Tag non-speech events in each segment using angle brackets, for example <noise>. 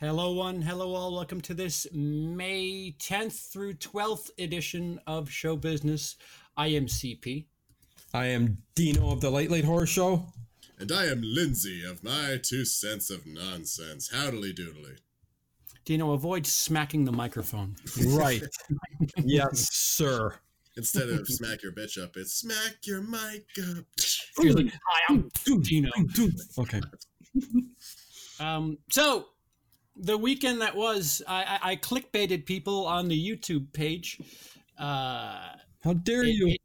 Hello, one. Hello, all. Welcome to this May 10th through 12th edition of Show Business. I am CP. I am Dino of the Late Late Horror Show. And I am Lindsey of my two cents of nonsense. Howdly doodly. Dino, avoid smacking the microphone. Right. yes, sir. Instead of smack your bitch up, it's smack your mic up. You're like, Hi, I'm Dino. Okay. Um, so, the weekend that was, I, I, I clickbaited people on the YouTube page. Uh, How dare it- you? it-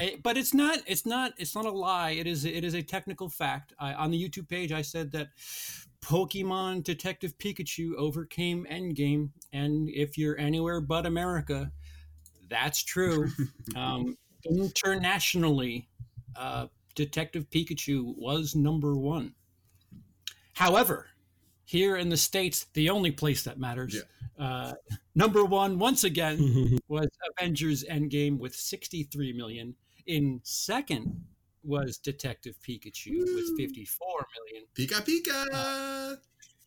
I, but it's not it's not it's not a lie it is it is a technical fact I, on the youtube page i said that pokemon detective pikachu overcame endgame and if you're anywhere but america that's true <laughs> um, internationally uh, detective pikachu was number one however here in the states the only place that matters uh, number one once again <laughs> was Avengers Endgame with 63 million. In second was Detective Pikachu with 54 million. Pika Pika!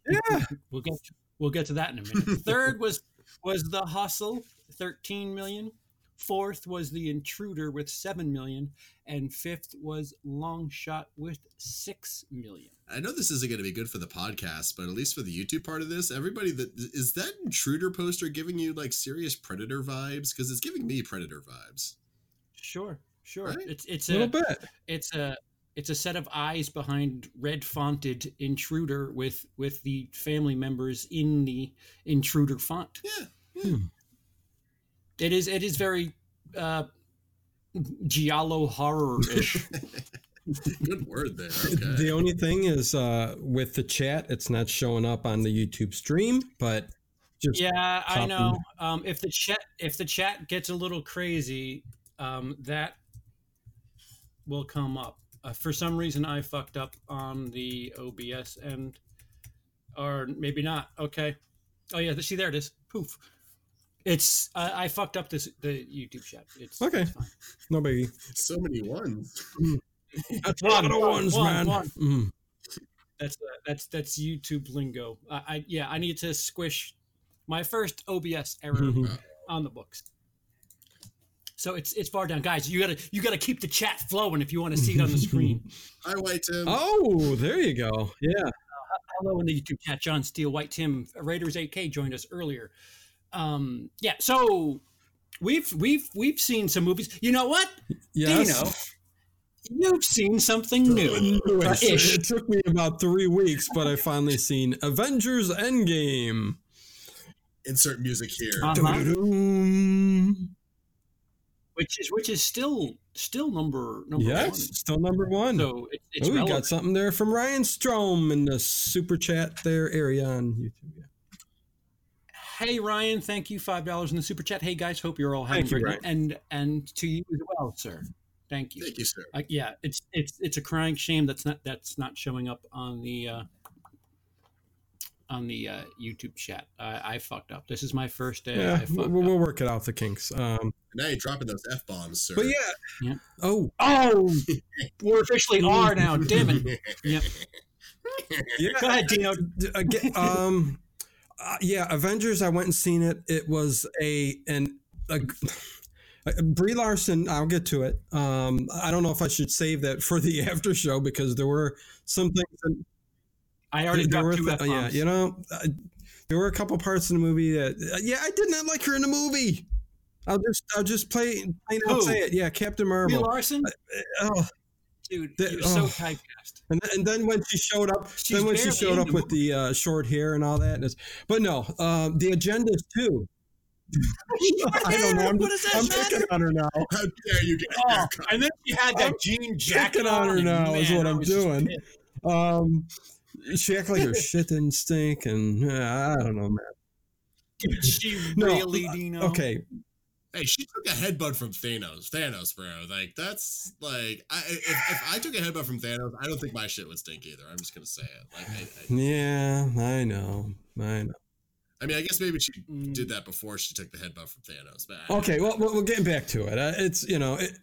yeah. We'll get to, we'll get to that in a minute. <laughs> Third was was The Hustle, 13 million. Fourth was The Intruder with 7 million and fifth was Long Shot with 6 million. I know this isn't going to be good for the podcast, but at least for the YouTube part of this, everybody that is that intruder poster giving you like serious predator vibes? Because it's giving me predator vibes. Sure, sure. Right? It's it's A little a bit. it's a it's a set of eyes behind red fonted intruder with with the family members in the intruder font Yeah. Hmm. It is it is very uh giallo horror-ish <laughs> Good word there. <laughs> Okay. The only thing is uh, with the chat, it's not showing up on the YouTube stream, but just yeah i know. Um if the chat if the chat gets a little crazy um that will come up. Uh, for some reason i fucked up on the obs and or maybe not. Okay. Oh yeah see there it is. Poof it's i i fucked up this the youtube chat it's Okay. it's fine. no biggie. so many ones. <laughs> That's One, one, one, ones, one, man. one. Mm. that's uh, that's that's youtube lingo I, I yeah i need to squish my first obs error Mhm. on the books. So it's it's far down, guys. You gotta you gotta keep the chat flowing if you want to see it on the screen. Hi, White Tim. Oh, there you go. Yeah. Hello in the YouTube chat, John Steele, White Tim, Raiders 8K joined us earlier. Um, yeah, so we've we've we've seen some movies. You know what, Yes. Dino? You've seen something new. It took me about three weeks, but I finally seen Avengers Endgame. Insert music here. Uh-huh. Which is which is still still number number Yes, still number one. one. So it, it's oh, we got something there from Ryan Strom in the super chat there area on YouTube. Yeah. Hey Ryan, thank you five dollars in the super chat. Hey guys, hope you're all having Thank a great night. and and to you as well, sir. Thank you. Thank you, sir. Uh, yeah, it's it's it's a crying shame that's not that's not showing up on the uh, on the uh, YouTube chat. I, I fucked up. This is my first day. Yeah, fucked we'll, up. we'll work it out the kinks. Um, Now you're dropping those f bombs, sir. but yeah. Yeah. Oh, Oh, <laughs> we're officially R now. Damn it! <laughs> Yep. yeah. Go ahead, Dino. D- Again, um, uh, yeah, Avengers. I went and seen it. It was a an a, Brie Larson. I'll get to it. Um, I don't know if I should save that for the <laughs> after show because there were some things. That, I already there were dropped two th- yeah, you know, uh, there were a couple parts in the movie that uh, yeah, I did not like her in the movie. I'll just I'll just play plain out say it. Yeah, Captain Brie Marvel. Larson, Oh, dude, the- you're so oh. typecast. And then, and then when she showed up, She's then when she showed up the with the uh, short hair and all that, and it's, but no, um, the agendas too. <laughs> <laughs> I don't know. I'm, What does that I'm picking on her now. How dare you get Oh, and then she had that I'm jean jacket on her and now is what I I'm doing. Um, she acted like her shit didn't stink, and uh, I don't know, man. Did <laughs> she really, uh, Dino? Okay, Hey, she took a headbutt from Thanos. Thanos, bro. Like that's like, I, if, if I took a headbutt from Thanos, I don't think my shit would stink either. I'm just gonna say it. Like, I, I, yeah, I know, I know. I mean, I guess maybe she Mm. did that before she took the headbutt from Thanos. But Okay, well, well, we're getting back to it. Uh, it's you know, it,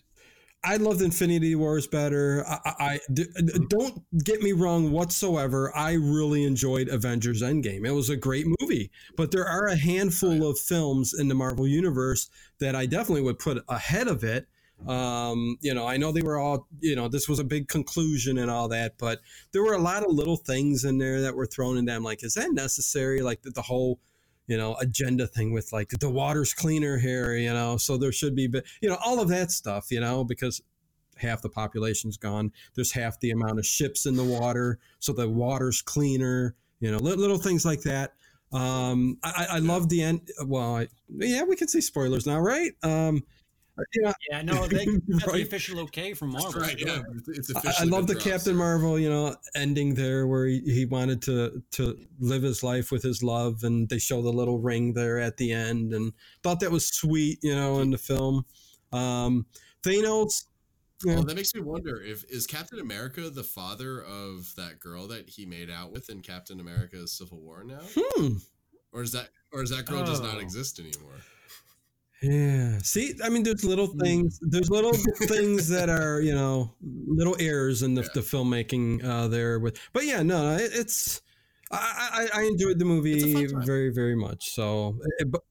I loved Infinity Wars better. I, I d- d- don't get me wrong whatsoever. I really enjoyed Avengers Endgame. It was a great movie, but there are a handful of films in the Marvel universe that I definitely would put ahead of it. Um, you know, I know they were all, you know, this was a big conclusion and all that, but there were a lot of little things in there that were thrown in them. Like, is that necessary? Like the, the whole, you know, agenda thing with like the water's cleaner here, you know, so there should be, you know, all of that stuff, you know, because half the population's gone. There's half the amount of ships in the water, so the water's cleaner. You know, little, little things like that. Um, I, I love the end. Well, I, yeah, we can say spoilers now, right? Um, yeah, yeah, no, they <laughs> that's Right. the official okay from Marvel. That's right. Yeah, it's I, I love the been Captain Marvel, you know, ending there where he, he wanted to to live his life with his love, and they show the little ring there at the end, and thought that was sweet, you know, in the film. Um, Thanos, yeah. Oh, that makes me wonder if is Captain America the father of that girl that he made out with in Captain America: Civil War now, hmm, or is that or is that girl does not Oh. exist anymore? Yeah. See, I mean, there's little Hmm. things. There's little <laughs> things that are, you know, little errors in the, Yeah. the filmmaking uh, there. With, but yeah, no, it, it's. I, I I enjoyed the movie very very much. So, eh, but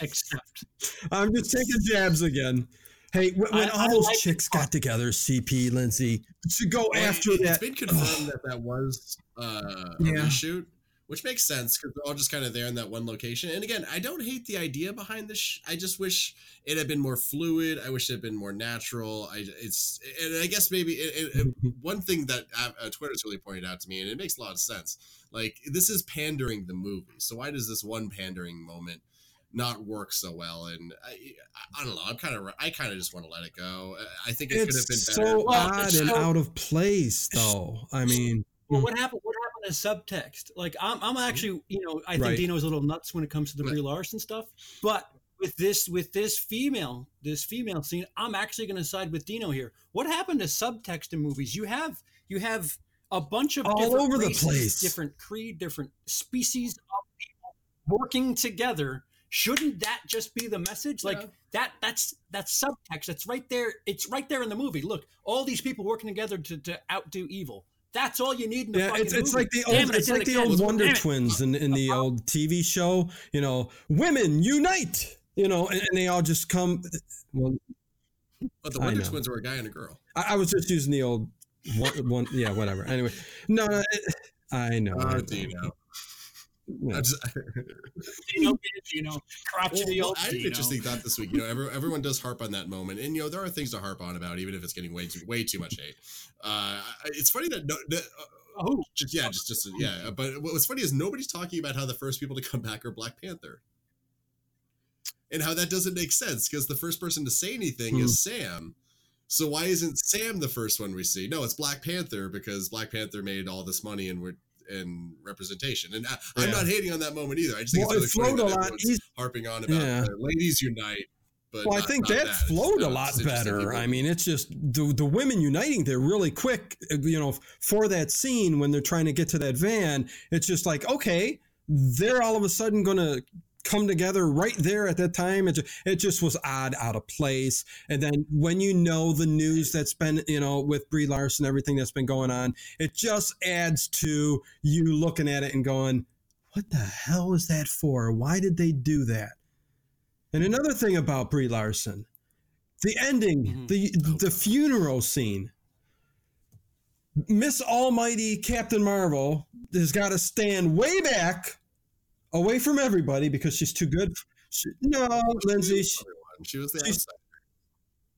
Except <laughs> I'm just taking jabs again. Hey, when, when I- all I those like chicks got together, CP Lindsey, to go Well, after it, that. It's been <laughs> confirmed that that was uh, a Yeah. reshoot, which makes sense because they're all just kind of there in that one location. And again, I don't hate the idea behind this. Sh- I just wish it had been more fluid. I wish it had been more natural. I it's and I guess maybe it, it, it- one thing that uh, uh, Twitter's really pointed out to me, and it makes a lot of sense. Like this is pandering the movie, so why does this one pandering moment? not work so well and I, I don't know i'm kind of i kind of just want to let it go i think it could have been it's better so Well, odd and so- out of place, <laughs> though. I mean, well, what happened? What happened to subtext? Like I'm, I'm mm-hmm. actually, you know, I think Right. Dino's a little nuts when it comes to the Right. Brie Larson stuff. But with this, with this female, this female scene, I'm actually going to side with Dino here. What happened to subtext in movies? You have, you have a bunch of All different over the place. different creed, different species of people working together. Shouldn't that just be the message? Like Yeah. that that's that's subtext. That's right there. It's right there in the movie. Look, all these people working together to, to outdo evil. That's all you need in the yeah, fucking it's, it's movie. like the old it, it's did like the again. old Damn Wonder it. Twins in in the old TV show. You know, women unite. You know, and, and they all just come. Well, but the wonder twins were a guy and a girl I, I was just using the old one. one yeah, whatever. Anyway, no, no it, I know. Uh, I Oh, know. Dino. Yeah. I'm just, Dino, Dino, crotchety well, old I had interesting thought this week. You know, every, everyone does harp on that moment, and you know there are things to harp on about, even if it's getting way too way too much hate. Uh, it's funny that, no, that uh, Oh, just yeah, just just yeah. But what's funny is nobody's talking about how the first people to come back are Black Panther, and how that doesn't make sense because the first person to say anything Hmm. is Sam. So why isn't Sam the first one we see? No, it's Black Panther because Black Panther made all this money and we're in representation. And I, I'm Yeah. not hating on that moment either. I just think Well, it it's really funny flowed a that lot easier. harping on about Yeah. ladies unite. But Well, I think not that flowed a lot better. I mean, it's just the, the women uniting there really quick, you know, for that scene when they're trying to get to that van. It's just like, okay, they're all of a sudden going to come together right there at that time. It just, it just was odd, out of place. And then when you know the news that's been, you know, with Brie Larson, everything that's been going on, it just adds to you looking at it and going, what the hell was that for? Why did they do that? And another thing about Brie Larson, the ending, Mhm. the the funeral scene. Miss Almighty Captain Marvel has got to stand way back, away from everybody because she's too good. She, no, Lindsey, she- She was the she's- outside.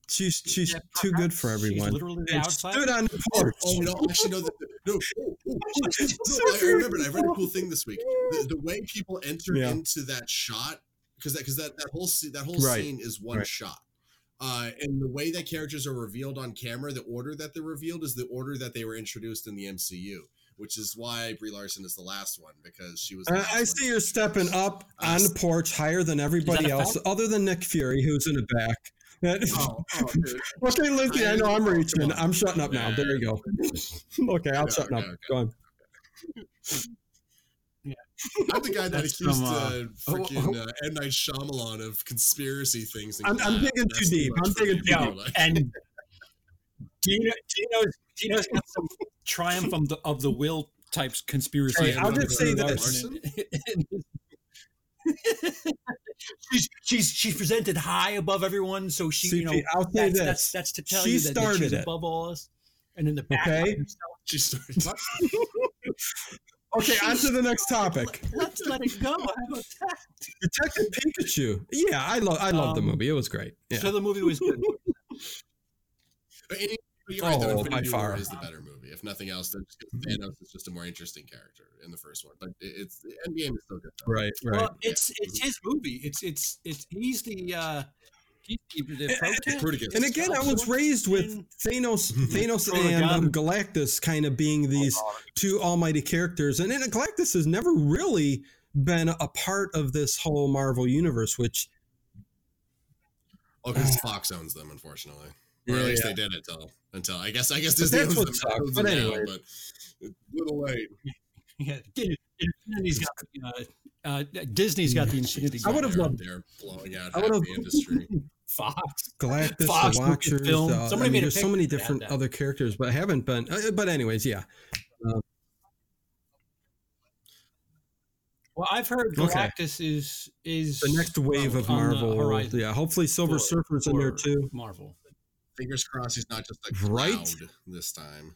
she's she's Yeah, too good for she's everyone. literally the And outside. stood on the porch. Oh no! Actually, no. The, no, <laughs> oh, oh, oh, So no, I remembered. I read a cool thing this week. The, the way people enter Yeah. into that shot, because that because that, that whole scene, that whole Right. scene is one Right. shot. Uh, and the way that characters are revealed on camera, the order that they're revealed is the order that they were introduced in the MCU, which is why Brie Larson is the last one because she was. I, I see you're stepping up on the porch higher than everybody else, fact? other than Nick Fury, who's in the back. Oh, <laughs> oh. Okay, Lindsey, I know I'm reaching. I'm shutting up now. There you go. <laughs> Okay, I'll Okay, shut okay, up. okay. Go on. Yeah. I'm the guy that accused from, uh, uh, freaking uh, M Night Shyamalan of conspiracy things. I'm- I'm digging too deep. I'm for digging too deep. and Dino, Dino's, Dino's got some triumph of the, of the will types conspiracy. Hey, I'll just say this. <laughs> she's she's she's presented high above everyone, so she you know I'll say that's, this. that's that's to tell She you that, that she's it. above all us. And in the back, <laughs> Okay. she started. Okay, on to the next topic. Let's let it go. How about that? Detective Pikachu. Yeah, I love I love the Um, movie. It was great. Yeah. So the movie was good. <laughs> But you're right, though, Oh, by Infinity War far. is the better movie. If nothing else, then just 'cause Thanos is just a more interesting character in the first one. But it's the Endgame is still good. Though. right, right. Well, it's it's his movie. It's it's it's he's the uh he's the, the protagonist. Bruticus. and again, I was raised with Thanos, <laughs> Thanos, and um, Galactus kind of being these two almighty characters, and then Galactus has never really been a part of this whole Marvel universe, which Oh, because <sighs> Fox owns them, unfortunately. Or Yeah, at least yeah. they did until until I guess I guess But Disney that's owns what them, sucks. But them now, anyway. but it's a little late. <laughs> Yeah, Infinity's got uh, uh, Disney's got the Infinity. I would've loved- They're blowing out I half would've- the <laughs> industry. Fox. Galactus, Fox, the Watchers. Lucasfilm. Uh, Somebody I mean, made there's so many different that. other characters, but I haven't been. Uh, but anyways, yeah. Well, I've heard Okay. Is is The next wave of Marvel. horizon Yeah, hopefully Silver for- Surfer's in there too. Marvel. Fingers crossed he's not just a cloud Right? this time.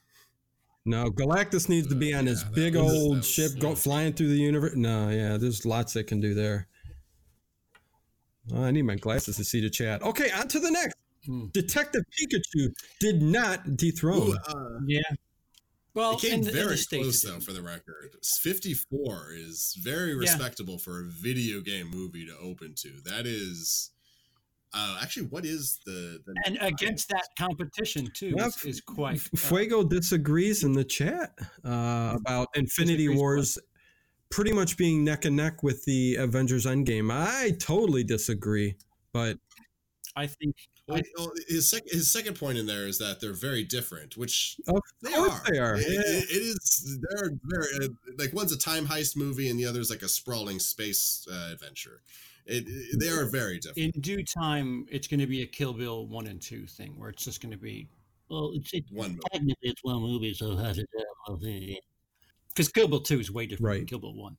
No, Galactus needs to be on his Yeah, that big was- old was- ship, go flying through the universe. No, yeah, there's lots that can do there. Oh, I need my glasses to see the chat. Okay, on to the next. Hmm. Detective Pikachu did not dethrone. Ooh, uh, Yeah. Well, it came in, the- in the very States, close it though, for the record. 54 is very respectable for a video game movie to open to. That is, uh, actually, what is the, the and against that competition too Yeah, is, is quite. F- uh, Fuego disagrees in the chat uh, about Infinity Disagrees Wars pretty much being neck and neck with the Avengers Endgame. I totally disagree, but I think Well, well, his, sec- his second point in there is that they're very different, which of they course are. they are. It, it- it is. They're very uh, like one's a time heist movie and the other is like a sprawling space uh, adventure. It, it- they are very different. in due time it's going to be a Kill Bill one and two thing where it's just going to be well, it's it, One technically it's one movie, so it has it because Kill Bill two is way different than Right. Kill Bill one.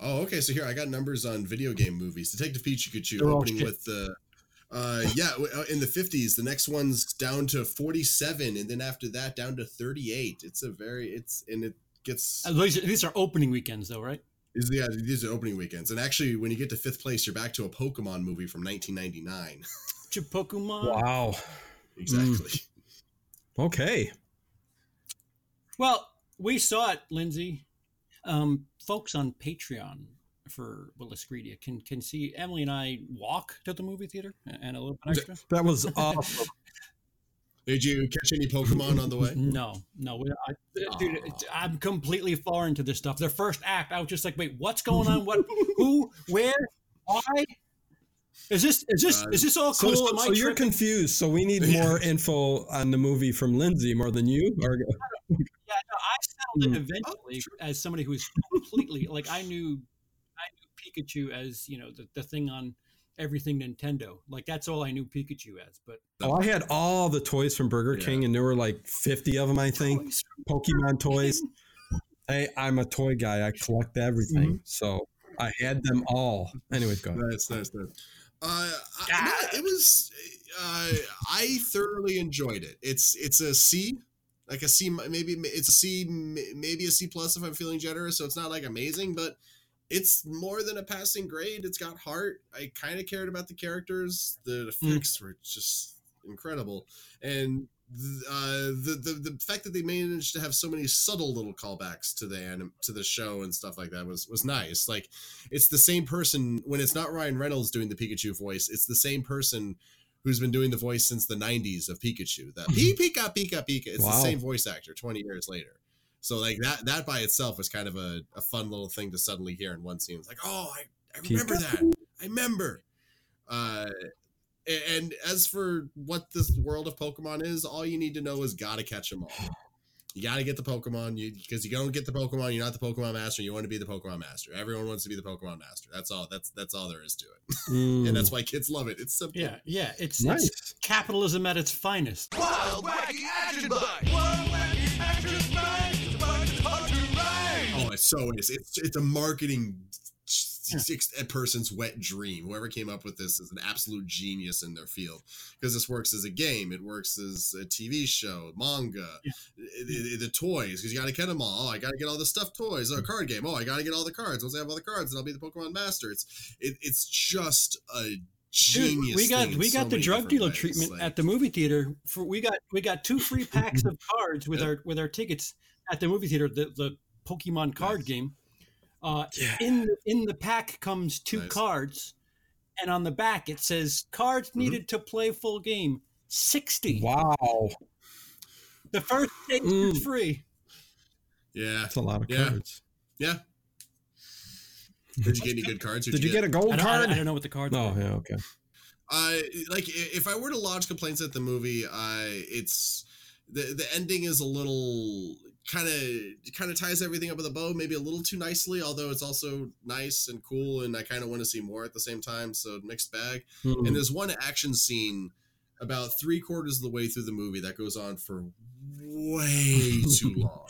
Oh, okay. So here I got numbers on video game movies. Detective Pikachu They're opening shit. with the. Uh, yeah, uh, in the 50s, the next one's down to 47, and then after that, down to 38. It's a very, it's, and it gets, Uh, These are, these are opening weekends though, right? These, yeah, these are opening weekends. And actually, when you get to fifth place, you're back to a Pokemon movie from 1999. To Pokemon. Wow. exactly. Okay. Well, we saw it, Lindsey. Um, folks on Patreon for Willis Greedia can can see Emily and I walk to the movie theater and a little bit extra. That was awesome. Did you catch any Pokemon on the way? <laughs> No, no, we- I, dude, I'm completely foreign to this stuff. The first act, I was just like, "Wait, what's going on? What? Who? Where? Why? Is this? Is this? Uh, is this all cool? so, Am I so you're confused. So we need more info on the movie from Lindsey more than you. Or, <laughs> Yeah, no, I settled Hmm. it eventually as somebody who's completely like I knew, I knew Pikachu as you know the, the thing on everything Nintendo. Like that's all I knew Pikachu as. But oh, I had all the toys from Burger Yeah. King, and there were like 50 of them, I think. Toys. Pokemon toys. Hey, I'm a toy guy. I collect everything. Mm-hmm. So I had them all. Anyway, go ahead. Nice, nice, nice. Uh, I, no, it was. Uh, I thoroughly enjoyed it. It's it's a C, like a C. Maybe it's a C, maybe a C plus if I'm feeling generous. So it's not like amazing, but it's more than a passing grade. It's got heart. I kind of cared about the characters. The effects were just incredible, and uh, the, the the fact that they managed to have so many subtle little callbacks to the anim- to the show and stuff like that was was nice. Like it's the same person when it's not Ryan Reynolds doing the Pikachu voice. It's the same person who's been doing the voice since the '90s of Pikachu. That Pika Pika Pika Pika. It's the same voice actor 20 years later. So like that that by itself was kind of a, a fun little thing to suddenly hear in one scene. It's like, oh, I, I remember that. I remember. Uh, and as for what this world of Pokemon is, all you need to know is gotta catch them all. You got to get the Pokemon you because you don't get the Pokemon, you're not the Pokemon master. You want to be the Pokemon master. Everyone wants to be the Pokemon master. That's all. That's that's all there is to it, Mm. <laughs> and that's why kids love it. It's simple. Yeah, yeah. It's, nice. it's capitalism at its finest. Wild, wacky action bike! So is. It's it's a marketing a person's wet dream. Whoever came up with this is an absolute genius in their field because this works as a game. It works as a TV show, manga, Yeah. the toys because you got to get them all. Oh, I got to get all the stuffed toys. Oh, a card game. Oh, I got to get all the cards. Once I have all the cards, then I'll be the Pokemon master. It's it, it's just a Dude, genius. we got we so got the drug dealer ways. treatment Like, at the movie theater. For we got we got two free packs of cards with <laughs> Yeah. our with our tickets at the movie theater. The the Pokemon card Nice. game. Uh, Yeah. in the, in the pack comes two Nice. cards, and on the back it says cards Mm-hmm. needed to play full game. Sixty. Wow. The first stage Mm. is free. yeah, That's a lot of Yeah. cards. yeah. <laughs> Did you get any good cards? Did you get a gold I card? I don't know what the cards. Oh, are. yeah, okay. I like if I were to lodge complaints at the movie, I it's the the ending is a little kind of kind of ties everything up with a bow, maybe a little too nicely. Although it's also nice and cool, and I kind of want to see more at the same time. So mixed bag. Hmm. And there's one action scene about three quarters of the way through the movie that goes on for way <laughs> too long.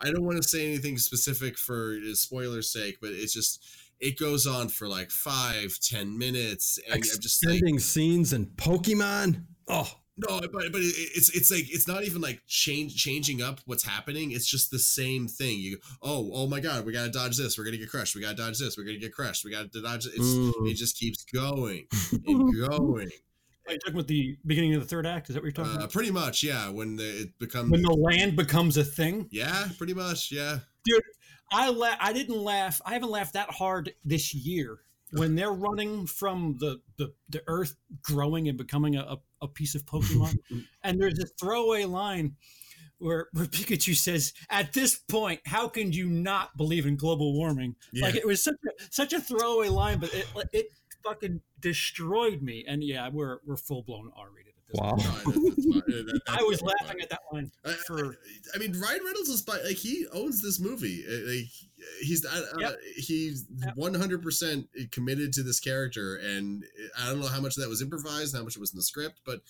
I don't want to say anything specific for uh, spoiler's sake, but it's just it goes on for like five, ten minutes, and I'm just like, Extending scenes in Pokemon. Oh, no, but but it's it's like it's not even like change changing up what's happening. It's just the same thing. You oh oh my god, we gotta dodge this. We're gonna get crushed. We gotta dodge this. We're gonna get crushed. We gotta dodge. It. It's it just keeps going <laughs> and going. Are you talking about the beginning of the third act? Is that what you're talking Uh, about? pretty much, yeah. When the, it becomes When the land becomes a thing. yeah, pretty much, yeah. Dude, I la- I didn't laugh. I haven't laughed that hard this year when they're running from the the, the earth growing and becoming a, a, piece of Pokemon. <laughs> and there's a throwaway line where, where Pikachu says, "At this point, how can you not believe in global warming?" Yeah. Like it was such a such a throwaway line, but it it fucking destroyed me. And yeah, we're we're full blown R rated wow. point. No, that- <laughs> that's I was fine. laughing at that one. I, for- I, I mean, Ryan Reynolds is by like he owns this movie. Uh, Like he's uh, uh, Yep. he's Yep. one hundred percent committed to this character, and I don't know how much of that was improvised, how much it was in the script, but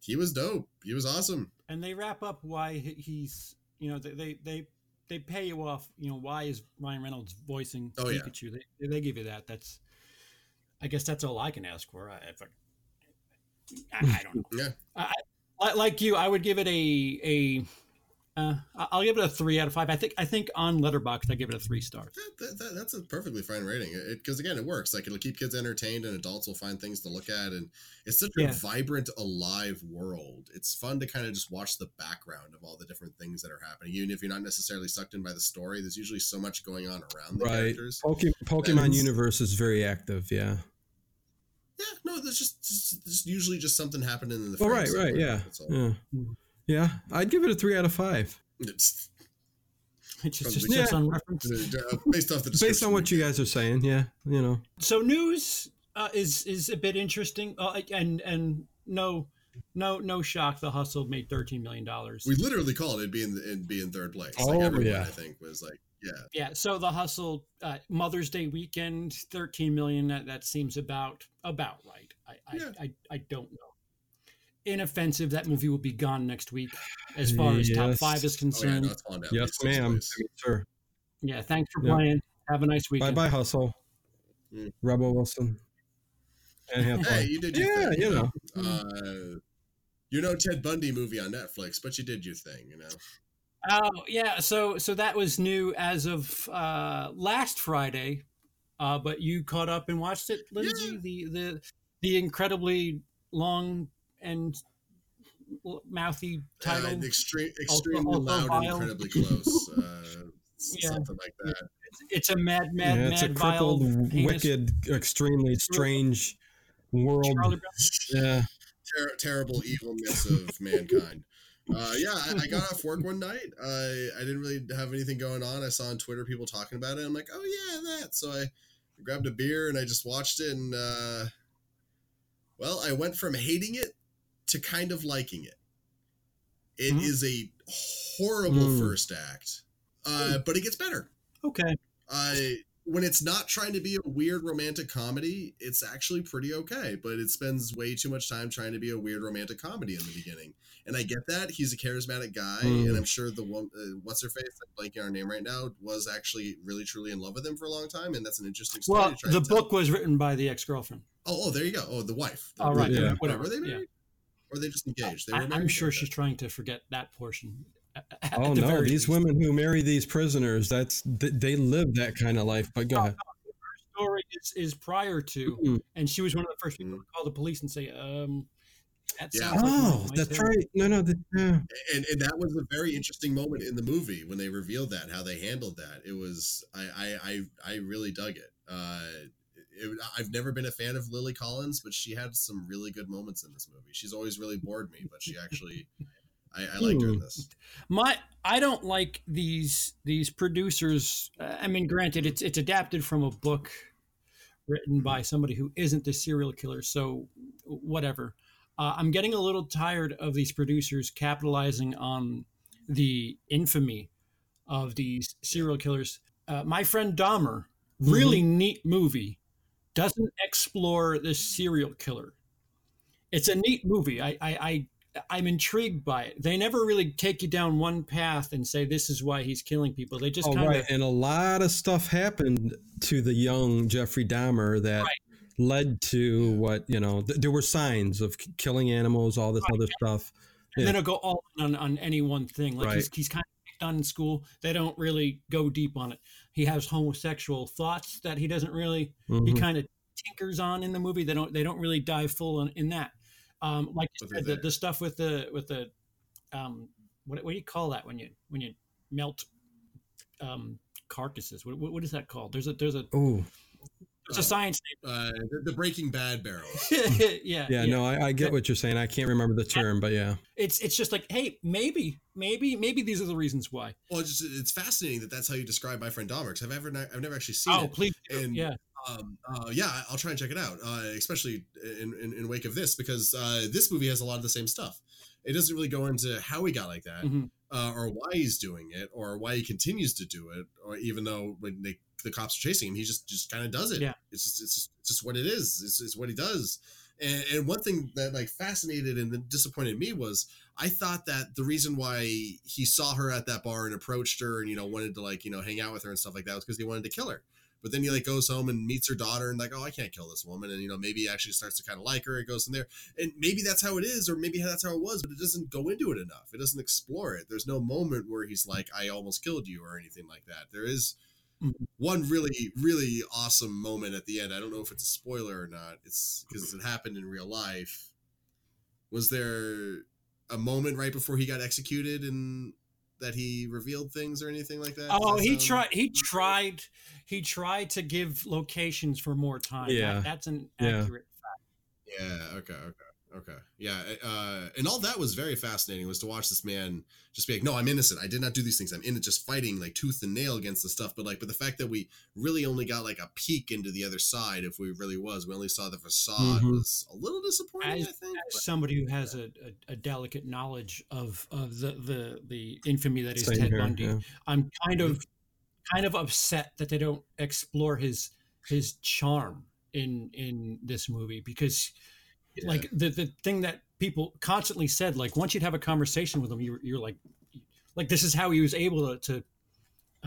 he was dope. He was awesome. and they wrap up why he's you know they they they, they pay you off you know why is Ryan Reynolds voicing Oh, yeah. They, they give you that that's I guess that's all I can ask for I, if I, I, I don't know Yeah. I, I, like you I would give it a a uh, I- I'll give it a three out of five I think I think on Letterboxd I give it a three stars That, that, that- that's a perfectly fine rating. Because again, it works. Like it'll keep kids entertained, and adults will find things to look at, and it's such Yeah. a vibrant, alive world. It's fun to kind of just watch the background of all the different things that are happening, even if you're not necessarily sucked in by the story. There's usually so much going on around the Right. characters. Poke- Pokemon is- universe is very active. Yeah. Yeah, no, there's just, just, just usually just something happening in the. Oh, right, right. Yeah. Yeah. Yeah. I'd give it a three out of five. It's it's just, just Yeah. on reference uh, based off the <laughs> Based on what you guys are saying. Yeah. You know. so news uh, is is a bit interesting uh, and and no no no shock the hustle made 13 million dollars We literally called it being in be in third place. Oh, like everyone, yeah. I think was like, yeah, Yeah, so the hustle uh, Mother's Day weekend, thirteen million. That, that seems about about right. I I, Yeah. I I don't know. Inoffensive. That movie will be gone next week, as far as top five is oh yeah, concerned. no, it's falling down. Yes, ma'am. place. Sure. yeah, thanks for Yeah. playing. Have a nice Bye weekend. bye, bye, Hustle. Mm. Rebel Wilson. And have Hey, you did your Yeah, thing. you know. Uh, you know Ted Bundy movie on Netflix, but you did your thing, you know. Oh yeah, so so that was new as of uh, last Friday, uh, but you caught up and watched it, Lindsey. Yeah. The the the incredibly long and mouthy title. Uh, extreme, Also- extremely also loud and vile. incredibly close. Uh, <laughs> Yeah. Something like that. it's a mad, mad, yeah, it's a mad, vile, crippled, heinous wicked, extremely strange world. Yeah. Ter- terrible evilness of mankind. Uh, yeah, I, I got off work one night. I I didn't really have anything going on. I saw on Twitter people talking about it. I'm like, oh yeah, that. So I grabbed a beer and I just watched it. And uh, well, I went from hating it to kind of liking it. It is Mhm. a horrible Mm. first act, uh, but it gets better. Okay. uh, when it's not trying to be a weird romantic comedy, it's actually pretty okay. But it spends way too much time trying to be a weird romantic comedy in the beginning, and I get that he's a charismatic guy, Mm. and I'm sure the one, uh, what's her face, I'm blanking her name right now, was actually really truly in love with him for a long time, and that's an interesting story. Well, to try the book was written by the ex-girlfriend. Oh, oh, there you go. Oh, the wife. The- All right. Yeah. Whatever. Were they Yeah. married? Or are they just engaged? They were I, I'm sure she's trying to forget that portion. At- at Oh the no, very these least. women who marry these prisoners, that's th- they live that kind of life. But go ahead. Her story is, is prior to, Mm. and she was one of the first people to call the police and say, um, that Yeah. like Oh, that's story." right. No, no, that, yeah. and and that was a very interesting moment in the movie when they revealed that how they handled that it was i i i, I really dug it uh it, I've never been a fan of Lily Collins, but she had some really good moments in this movie. She's always really bored me, but she actually, <laughs> I, I liked her in this. My, I don't like these these producers. I mean, granted, it's it's adapted from a book written by somebody who isn't the serial killer, so whatever. Uh, I'm getting a little tired of these producers capitalizing on the infamy of these serial killers. Uh, my friend Dahmer, really neat movie, doesn't explore the serial killer. It's a neat movie. I, I, I I'm intrigued by it. They never really take you down one path and say this is why he's killing people. They just Oh, kind right. of And a lot of stuff happened to the young Jeffrey Dahmer that Right. led to what you know. Th- there were signs of k- killing animals, all this other stuff. and then it'll go all in on, on any one thing. Like he's, Right. he's kind of done in school. They don't really go deep on it. He has homosexual thoughts that he doesn't really. He Mhm. kind of tinkers on in the movie. They don't. They don't really dive full in, in that. Um, like you But they're said, the, the stuff with the with the um, what, what do you call that when you when you melt um, carcasses? What, what, what is that called? There's a there's a Oh, It's a science Uh, the, the Breaking Bad barrels. <laughs> name. yeah, yeah, No, I, I get what you're saying. I can't remember the term, but yeah. It's it's just like, hey, maybe, maybe, maybe these are the reasons why. Well, it's, just, it's fascinating that that's how you describe my friend Dahmer. Because I've ever, I've never actually seen Oh, it. please. And yeah. Um, uh, yeah, I'll try and check it out, uh, especially in, in, in wake of this, because uh, this movie has a lot of the same stuff. It doesn't really go into how he got like that, Mhm. uh, or why he's doing it, or why he continues to do it, or even though when they, the cops are chasing him, he just just kind of does it. Yeah. It's just it's just, it's just what it is. It's, it's what he does. And, and one thing that like fascinated and disappointed me was I thought that the reason why he saw her at that bar and approached her and you know wanted to like you know hang out with her and stuff like that was because he wanted to kill her. But then he like goes home and meets her daughter and like, oh, I can't kill this woman, and you know maybe he actually starts to kind of like her. It goes from there, and maybe that's how it is, or maybe that's how it was, but it doesn't go into it enough. It doesn't explore it. There's no moment where he's like, I almost killed you or anything like that. There is Mhm. one really really awesome moment at the end. I don't know if it's a spoiler or not. It's because it happened in real life. Was there a moment right before he got executed and that he revealed things or anything like that? Oh, that he tried. He tried. He tried to give locations for more time. That- Yeah. that's an Yeah. accurate. Fact. Yeah. Okay. Okay. Okay. Yeah. Uh, and all that was very fascinating was to watch this man just be like, no, I'm innocent. I did not do these things. I'm in it just fighting like tooth and nail against the stuff. But like, but the fact that we really only got like a peek into the other side, if we really was, we only saw the facade Mhm. was a little disappointing, As- I think. As somebody who has a, a, a delicate knowledge of of the the the infamy that is Same Ted here, Bundy, yeah. I'm kind of kind of upset that they don't explore his his charm in in this movie because Yeah. like the the thing that people constantly said like once you'd have a conversation with him you're, you're like like this is how he was able to, to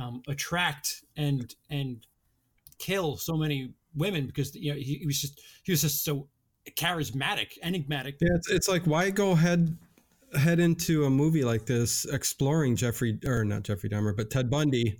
um, attract and and kill so many women because you know he, he was just he was just so charismatic enigmatic Yeah, it's, it's like why go head head into a movie like this exploring Jeffrey or not Jeffrey Dahmer, but Ted Bundy,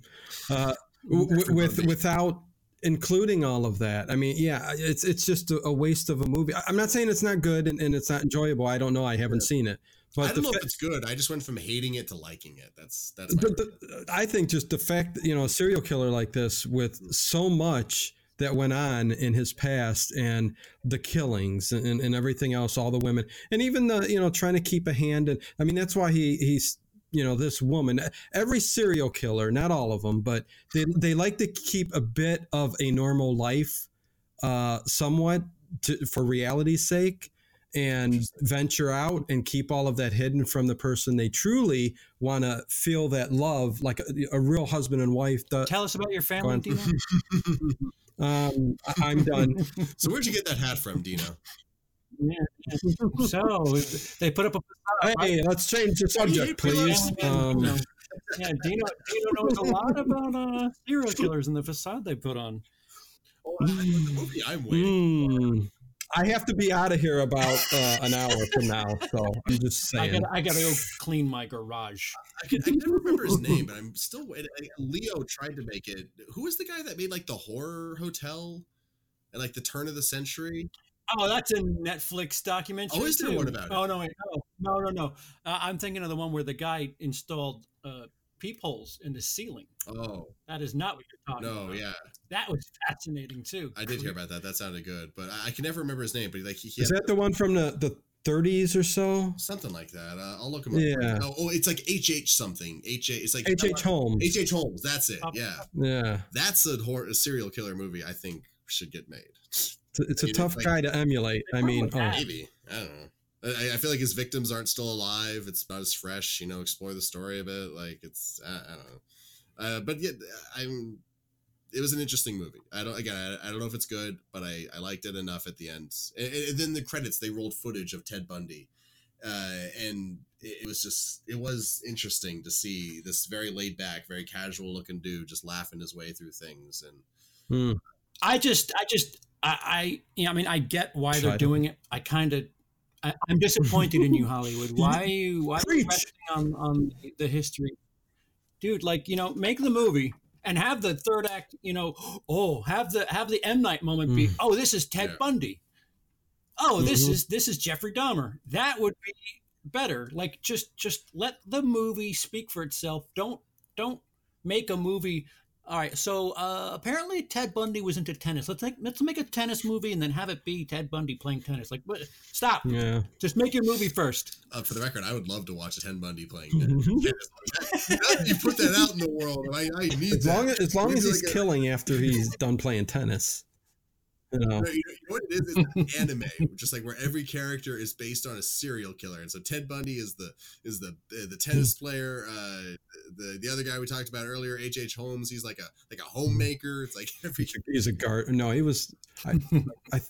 uh, w- with Bundy. without including all of that. I mean, yeah, it's it's just a, waste of a movie. I- I'm not saying it's not good and, and it's not enjoyable. I don't know. I haven't seen it, I but don't know fa- if it's good. I just went from hating it to liking it. That's that's. But the, I think just the fact that you know a serial killer like this with so much that went on in his past and the killings and, and everything else, all the women, and even the you know trying to keep a hand and I mean that's why he he's you know this woman every serial killer not all of them but they they like to keep a bit of a normal life uh somewhat to, for reality's sake and venture out and keep all of that hidden from the person they truly want to feel that love like a, a real husband and wife does. Tell us about your family, on. Dino. <laughs> Um, I- I'm done. <laughs> So where'd you get that hat from, Dino? Yeah. So they put up a facade. Hey, let's change the subject, please. Yeah, Um, yeah, yeah, Dino, Dino knows a lot about uh, serial killers and the facade they put on. Oh, I like the movie. I'm waiting. hmm. I have to be out of here about uh, an hour from now, so I'm just I saying. got I gotta go clean my garage. I can, I can never remember his name, but I'm still waiting. Leo tried to make it. Who was the guy that made like the horror hotel at like the turn of the century? Oh, that's a Netflix documentary. Oh, is there too. one about it? Oh no, wait, no, no, no, no. Uh, I'm thinking of the one where the guy installed uh, peepholes in the ceiling. Oh That is not what you're talking no, about. No, yeah, That was fascinating too. I did hear about that. That sounded good, but I, I can never remember his name. But like he, he Is had that the one from the, the 30s or so? something like that. Uh, I'll look him up. Yeah. Oh, oh, it's like H H something. H H. It's like H. H. Holmes. H H Holmes. That's it. Oh. Yeah, Yeah, that's a, horror, a serial killer movie. I think should get made. It's a, it's a You know, tough like- guy to emulate. I mean, oh, Maybe I don't know. I, I feel like his victims aren't still alive. It's not as fresh. You know, explore the story a bit. Like it's I, I don't know. Uh, but yet I'm. It was an interesting movie. I don't again. I, I don't know if it's good, but I, I liked it enough at the end. And, and then the credits they rolled footage of Ted Bundy, uh, and it, it was just it was interesting to see this very laid back, very casual looking dude just laughing his way through things. And hmm. I just, I just, I, I, you know, I mean, I get why Try they're to- doing it. I kind of, I'm disappointed in you, Hollywood. <laughs> Why are you, why are you Preach. resting on on the history, dude? Like, you know, make the movie and have the third act. You know, <gasps> oh, have the have the M Night moment be, Mm. oh, this is Ted Yeah. Bundy. Oh, this Mhm. is this is Jeffrey Dahmer. That would be better. Like, just just let the movie speak for itself. Don't don't make a movie. All right, so uh, apparently Ted Bundy was into tennis. Let's make let's make a tennis movie and then have it be Ted Bundy playing tennis. Like, what? Stop. yeah. Just make your movie first. uh, for the record, I would love to watch Ted Bundy playing. <laughs> tennis. you put that out in the world, and I, I need As that. long as, as long We as he's like a- killing after he's done playing tennis. You know. You know, you know what it is? It's an anime, just like where every character is based on a serial killer, and so Ted Bundy is the is the uh, the tennis player. Uh, the the other guy we talked about earlier, H. H. Holmes, he's like a like a homemaker. It's like <laughs> every He's a guard. No, he was. I, <laughs> I,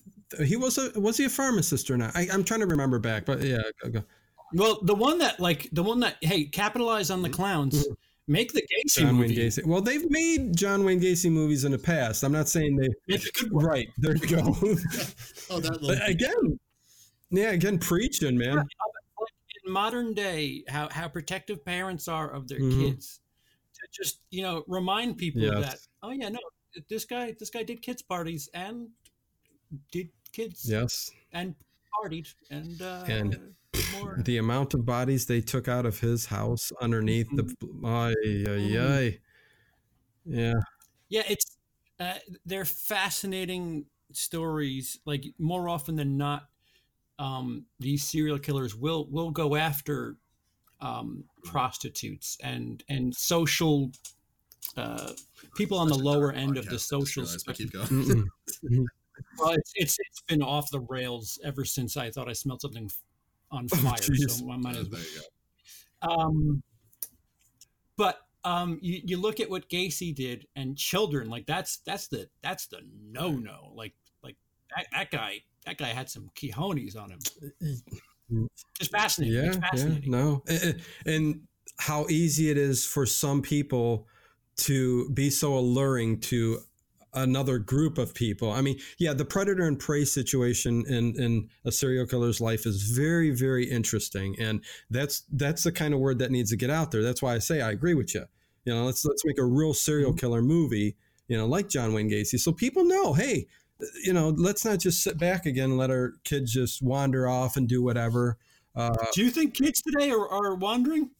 he was a. Was he a pharmacist or not? I, I'm trying to remember back, but yeah. go- go. Well, the one that like the one that hey capitalize on the clowns. Make the Gacy John Wayne. Gacy. Well, they've made John Wayne Gacy movies in the past. I'm not saying they. Make a good one. Right there you go. <laughs> oh that little again, yeah, again, preaching, man. In modern day, how how protective parents are of their Mhm. kids. To just you know remind people Yes. that oh yeah no this guy this guy did kids parties and did kids Yes, and partied and uh, And more. the amount of bodies they took out of his house underneath the. Ay, ay, ay. Yeah. Yeah, it's uh, they're fascinating stories. Like more often than not, um, these serial killers will will go after um, prostitutes and and social uh, people on the lower end of podcast, the social spectrum. <laughs> Well, it's, it's it's been off the rails ever since I thought I smelled something on <laughs> fire. jeez. so I might as well. Um, but um, you, you look at what Gacy did, and children like that's that's the that's the no no. Like like that, that guy that guy had some cojones on him. Just fascinating. Yeah, it's yeah, no, and, and how easy it is for some people to be so alluring to another group of people. I mean, yeah, the predator and prey situation in in a serial killer's life is very, very interesting, and that's that's the kind of word that needs to get out there. That's why I say I agree with you. You know, let's let's make a real serial killer movie. You know, like John Wayne Gacy, so people know, hey, you know, let's not just sit back again and let our kids just wander off and do whatever. Uh, Do you think kids today are, are wandering?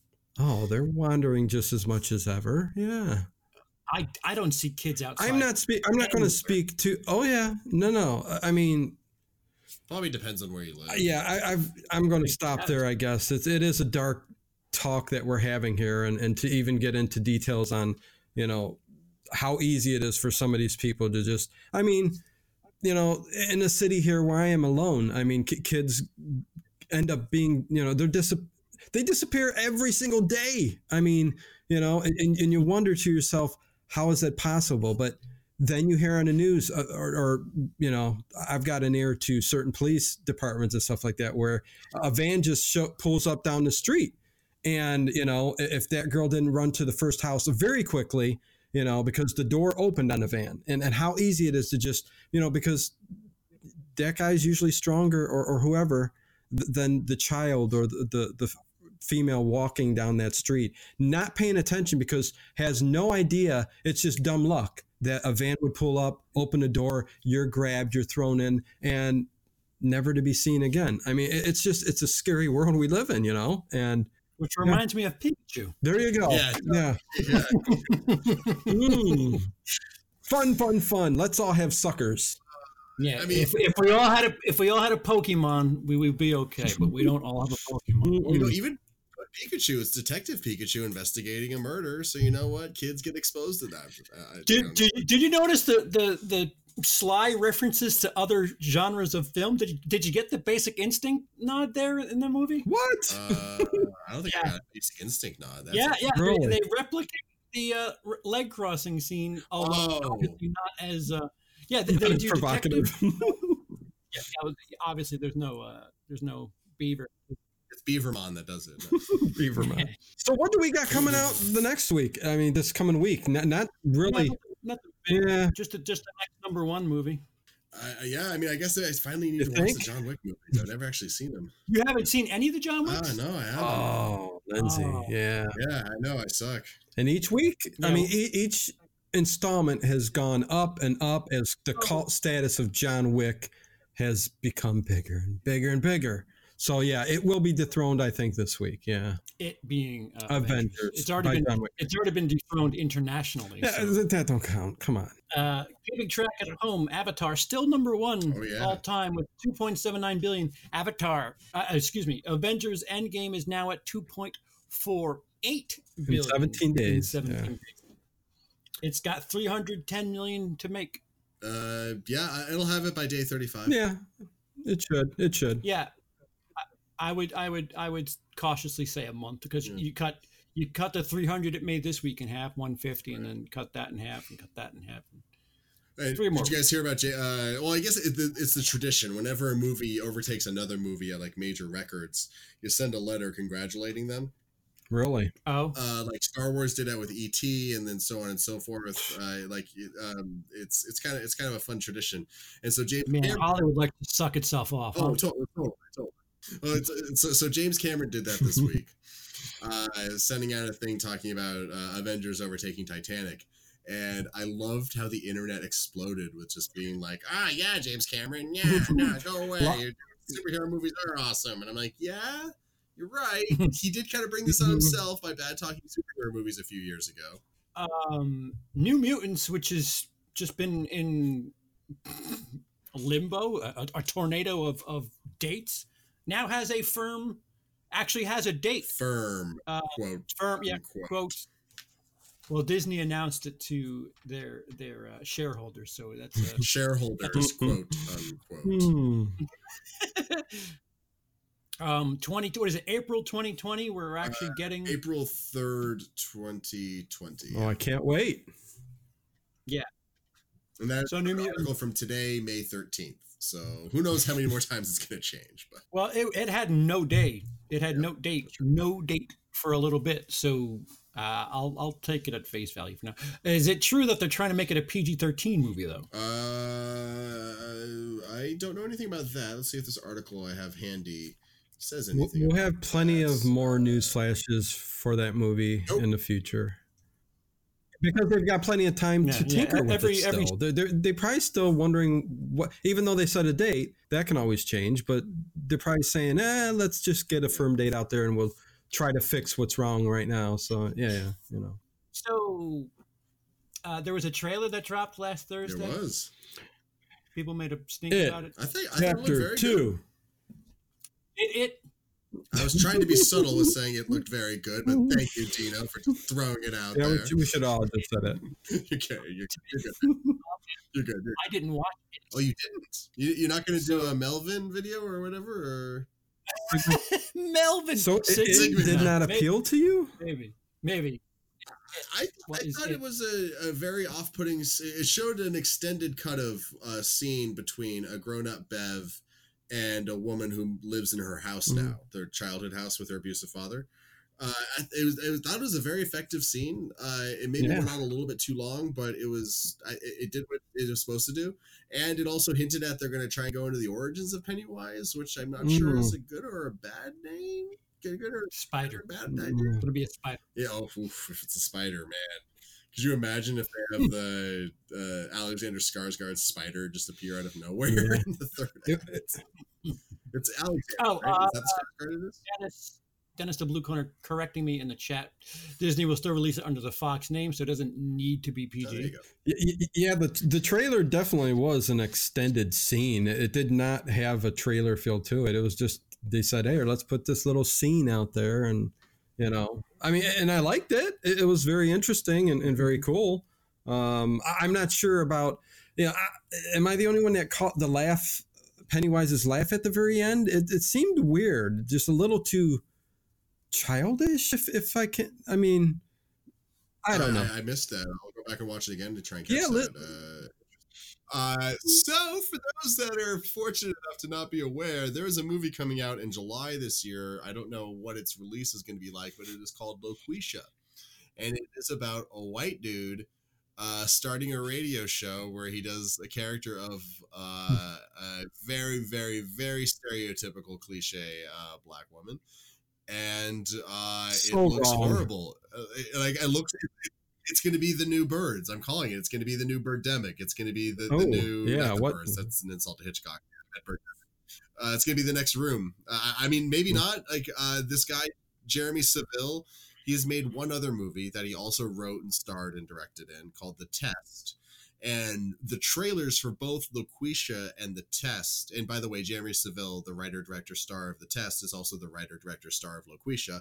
oh, they're wandering just as much as ever. Yeah, I, I don't see kids outside. I'm not speak. I'm not going to speak to. Oh yeah, no, no. I- I mean, Probably depends on where you live. yeah, I, I've. I'm going to stop there. I guess it's it is a dark talk that we're having here, and and to even get into details on, you know, how easy it is for some of these people to just. I mean, you know, in a city here where I am alone, I mean, ki- kids end up being, you know, they're dis- they disappear every single day. I mean, you know, and, and, and you wonder to yourself, how is that possible? But then you hear on the news, uh, or, or, you know, I've got an ear to certain police departments and stuff like that, where a van just show, pulls up down the street. And, you know, if that girl didn't run to the first house very quickly, you know, because the door opened on the van and, and how easy it is to just, you know, because that guy's usually stronger or, or whoever than the child or the, the, the female walking down that street, not paying attention because has no idea. It's just dumb luck that a van would pull up, open a door, you're grabbed, you're thrown in, and never to be seen again. I mean, it's just, it's a scary world we live in, you know? And Which reminds me of Pikachu. there you go. Yeah. Yeah. Yeah. <laughs> <laughs> Mm. Fun, fun, fun. Let's all have suckers. Yeah, I mean- if, if we all had a if we all had a Pokemon, we would be okay. But we don't all have a Pokemon. You know, even Pikachu, it's Detective Pikachu investigating a murder. So you know what? Kids get exposed to that. Uh, Did, did, did you notice the, the the sly references to other genres of film? Did you, did you get the Basic Instinct nod there in the movie? What? uh, I don't think Yeah. I got a basic instinct nod. That's yeah, yeah. Really? They, they replicate the uh, leg crossing scene, although Oh. not as uh, yeah. They, they do provocative. detective- <laughs> Yeah, obviously, there's no uh, there's no beaver. It's Beavermon that does it. <laughs> Beaverman. So what do we got coming out the next week? I mean, this coming week. Not, not really. Not the big, Yeah. just a, just the next number one movie. I, I- yeah, I mean, I guess I finally need You to watch the? John Wick movies. I've never actually seen them. You haven't seen any of the John Wicks? Ah, no, I haven't. Oh, Lindsey. Oh. Yeah. Yeah, I know. I suck. And each week, I mean, e- each installment has gone up and up as the cult status of John Wick has become bigger and bigger and bigger. So yeah, it will be dethroned, I think, this week. Yeah, It being uh, Avengers. It's already been John it's already been dethroned internationally. Yeah, so. that- that don't count. Come on. Uh, keeping track at home, Avatar still number one Oh, yeah. all time with 2.79 billion. Avatar, uh, excuse me, Avengers Endgame is now at 2.48 billion 17 in days, 17 yeah. days. It's got 310 million to make. Uh, yeah, it'll have it by day thirty-five. Yeah, it should. It should. Yeah, I, I would, I would, I would cautiously say a month because Yeah. you cut. You cut the 300 it made this week in half, 150, and then cut that in half and cut that in half. Hey, Three more Did you guys hear about? J- uh, well, I guess it, it's the tradition. Whenever a movie overtakes another movie at like major records, you send a letter congratulating them. Really. Oh, Uh, like Star Wars did that with ET, and then so on and so forth. Uh, like um, it's it's kind of it's kind of a fun tradition. And so James man, Cameron- Hollywood like to suck itself off. Oh, huh? totally, totally, totally. Oh, it's, it's, so, so James Cameron did that this week, <laughs> uh, sending out a thing talking about uh, Avengers overtaking Titanic, and I loved how the internet exploded with just being like, "Ah, yeah, James Cameron, yeah, <laughs> no, go away. Well- Superhero movies are awesome." And I'm like, "Yeah, you're right. he did kind of bring this on <laughs> himself by bad talking superhero movies a few years ago." um, New Mutants, which has just been in limbo, a, a tornado of, of dates, now has a firm, actually has a date. Firm Uh, quote. firm, yeah, unquote. quote. Well, Disney announced it to their their uh, shareholders, so that's uh, <laughs> Shareholders <laughs> quote unquote. Hmm. <laughs> um twenty. What is it? April twenty twenty. We're actually getting. April third, twenty twenty. Oh, I can't wait. Yeah. And that's So New an article from today, May 13th. So who knows how many more times it's going to change. But <laughs> Well, it, it had no day. It had no date. No date for a little bit. So uh, I'll I'll take it at face value for now. Is it true that they're trying to make it a PG thirteen movie though? uh, I don't know anything about that. Let's see if this article I have handy says We'll, anything. we'll about have plenty that. of more news flashes for that movie Nope. in the future. Because they've got plenty of time Yeah, to yeah, tinker with every- it every- still. They're, they're, they're probably still wondering what, even though they set a date, that can always change, but they're probably saying, eh, let's just get a firm date out there and we'll try to fix what's wrong right now. So, yeah, yeah, you know. So uh, there was a trailer that dropped last There Thursday. was. People made a stink It. about it. I think I thought it looked Chapter very good. two. It it I was trying to be subtle with saying it looked very good, but thank you, Dino, for throwing it out Yeah, there. we, we should all just said it. okay, <laughs> you're, you're good. You're good. You're, I didn't watch it. oh, you didn't. You, you're not going to do a Melvin video or whatever, or. <laughs> Melvin. So it, it did not Maybe- appeal to you? Maybe. Maybe. I, I thought it? it was a, a very off-putting. It showed an extended cut of a scene between a grown-up Bev and a woman who lives in her house Mhm. now, their childhood house with her abusive father. Uh, it was, it was, thought it was a very effective scene. Uh, it maybe Yeah. went on a little bit too long, but it was I, it it did what it was supposed to do, and it also hinted at they're going to try and go into the origins of Pennywise, which I'm not sure is a good or a bad name. Good, good or Spider. a bad idea. Mm. It'll be a spider. Yeah, oh, oof, if it's a spider, man. Could you imagine if they have the uh, Alexander Skarsgård spider just appear out of nowhere Yeah. in the third act? <laughs> It's Alexander. Oh, right? uh, Is that the Skarsgård it is? Dennis, Dennis the Blue Corner correcting me in the chat. Disney will still release it under the Fox name, so it doesn't need to be Oh, there you PG. go. Y- y- Yeah, the the trailer definitely was an extended scene. It did not have a trailer feel to it. It was just they said, "Hey, let's put this little scene out there," and you know, I mean, and I liked it. It, it was very interesting and, and very cool. Um, I, I'm not sure about, you know, I, am I the only one that caught the laugh, Pennywise's laugh at the very end? It, it seemed weird, just a little too childish. If if I can, I mean, I don't know. I, missed that. I'll go back and watch it again to try and catch Yeah, that. let- Uh, uh, so, for those that are fortunate enough to not be aware, there is a movie coming out in July this year. I don't know what its release is going to be like, but it is called Loqueesha. And it is about a white dude uh, starting a radio show where he does a character of uh, a very, very, very stereotypical cliche uh, black woman. And uh, it looks wrong. horrible. Uh, it, like, it looks. It, it's going to be the new birds. I'm calling it. It's going to be the new birdemic. It's going to be the, Oh, the new yeah, the what- birds. That's an insult to Hitchcock. Uh, it's going to be the next room. Uh, I mean, maybe Hmm. not. Like uh, this guy, Jeremy Saville. He has made one other movie that he also wrote and starred and directed in called The Test. And the trailers for both Loqueesha and The Test, and by the way, Jeremy Saville, the writer, director, star of The Test, is also the writer, director, star of Loqueesha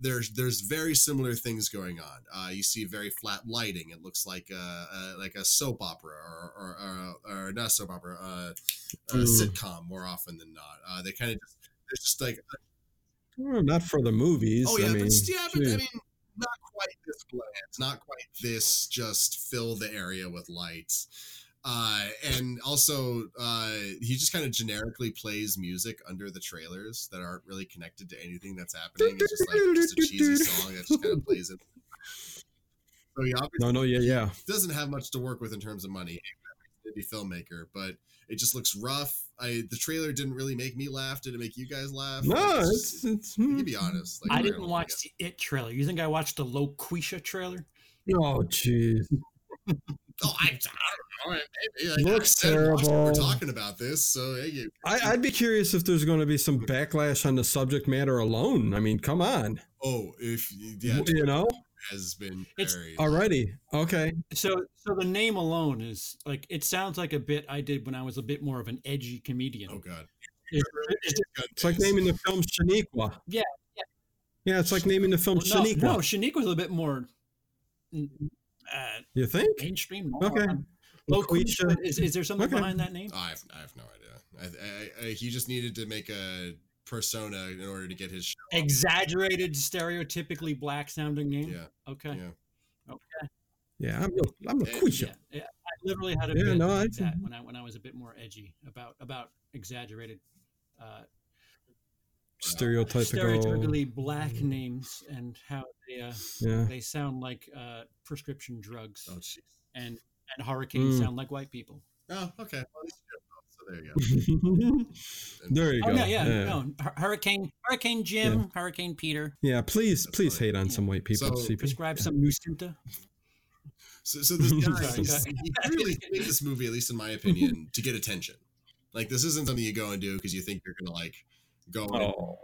there's there's very similar things going on. Uh, you see very flat lighting. It looks like a, a like a soap opera or or, or, or not a soap opera, uh, a Mm. sitcom more often than not. Uh, they kind of just there's just like Well, not for the movies. oh yeah, I mean, but yeah, but I mean not quite this bland, not quite this just fill the area with lights. Uh, and also, uh, he just kind of generically plays music under the trailers that aren't really connected to anything that's happening. It's just like just a cheesy <laughs> song that just kind of plays it. <laughs> So he obviously no, no, yeah, yeah. doesn't have much to work with in terms of money. He's a filmmaker, but it just looks rough. I the trailer didn't really make me laugh. Did it make you guys laugh? No, Like, it's it's. you hmm. can be honest. Like, I didn't watch look the It trailer. You think I watched the Loqueesha trailer? Oh, jeez. Oh, I, I don't. Maybe like, Looks I said, watch We're talking about this, so hey, you, I, I'd be curious if there's going to be some backlash on the subject matter alone. I mean, come on. oh, if yeah, you know, has been It's- very. already. Okay. So, so the name alone is like it sounds like a bit I did when I was a bit more of an edgy comedian. oh God, It- it- It's like naming the film Shaniqua. Yeah, yeah. Yeah, it's like naming the film well, no, Shaniqua. no, Shanique was a bit more mm, uh, You think? mainstream. Okay. Loqueesha. Loqueesha. Is, is there something Okay. behind that name? I have I have no idea. I, I, I, he just needed to make a persona in order to get his show. Exaggerated, stereotypically black sounding name. Yeah, Okay. yeah. Okay. Yeah, I'm, I'm Yeah, LaQuisha. Yeah, yeah. I literally had a Yeah, bit no, like that when I when I was a bit more edgy about about exaggerated, uh, Stereotypical. stereotypically black names and how they uh, Yeah. they sound like uh, prescription drugs Oh jeez. and and hurricanes Mm. sound like white people. Oh, okay. Well, at least you have both, so there you go. <laughs> there you Oh go. yeah, yeah, no, hurricane, Hurricane Jim, Hurricane Peter. Yeah, please, That's please funny. hate on Yeah. some white people. So- CP. Prescribe some Nucynta. So, so this guy, <laughs> Sorry, he's- go ahead. he really made this movie, at least in my opinion, to get attention. Like this isn't something you go and do because you think you're gonna like go and Oh,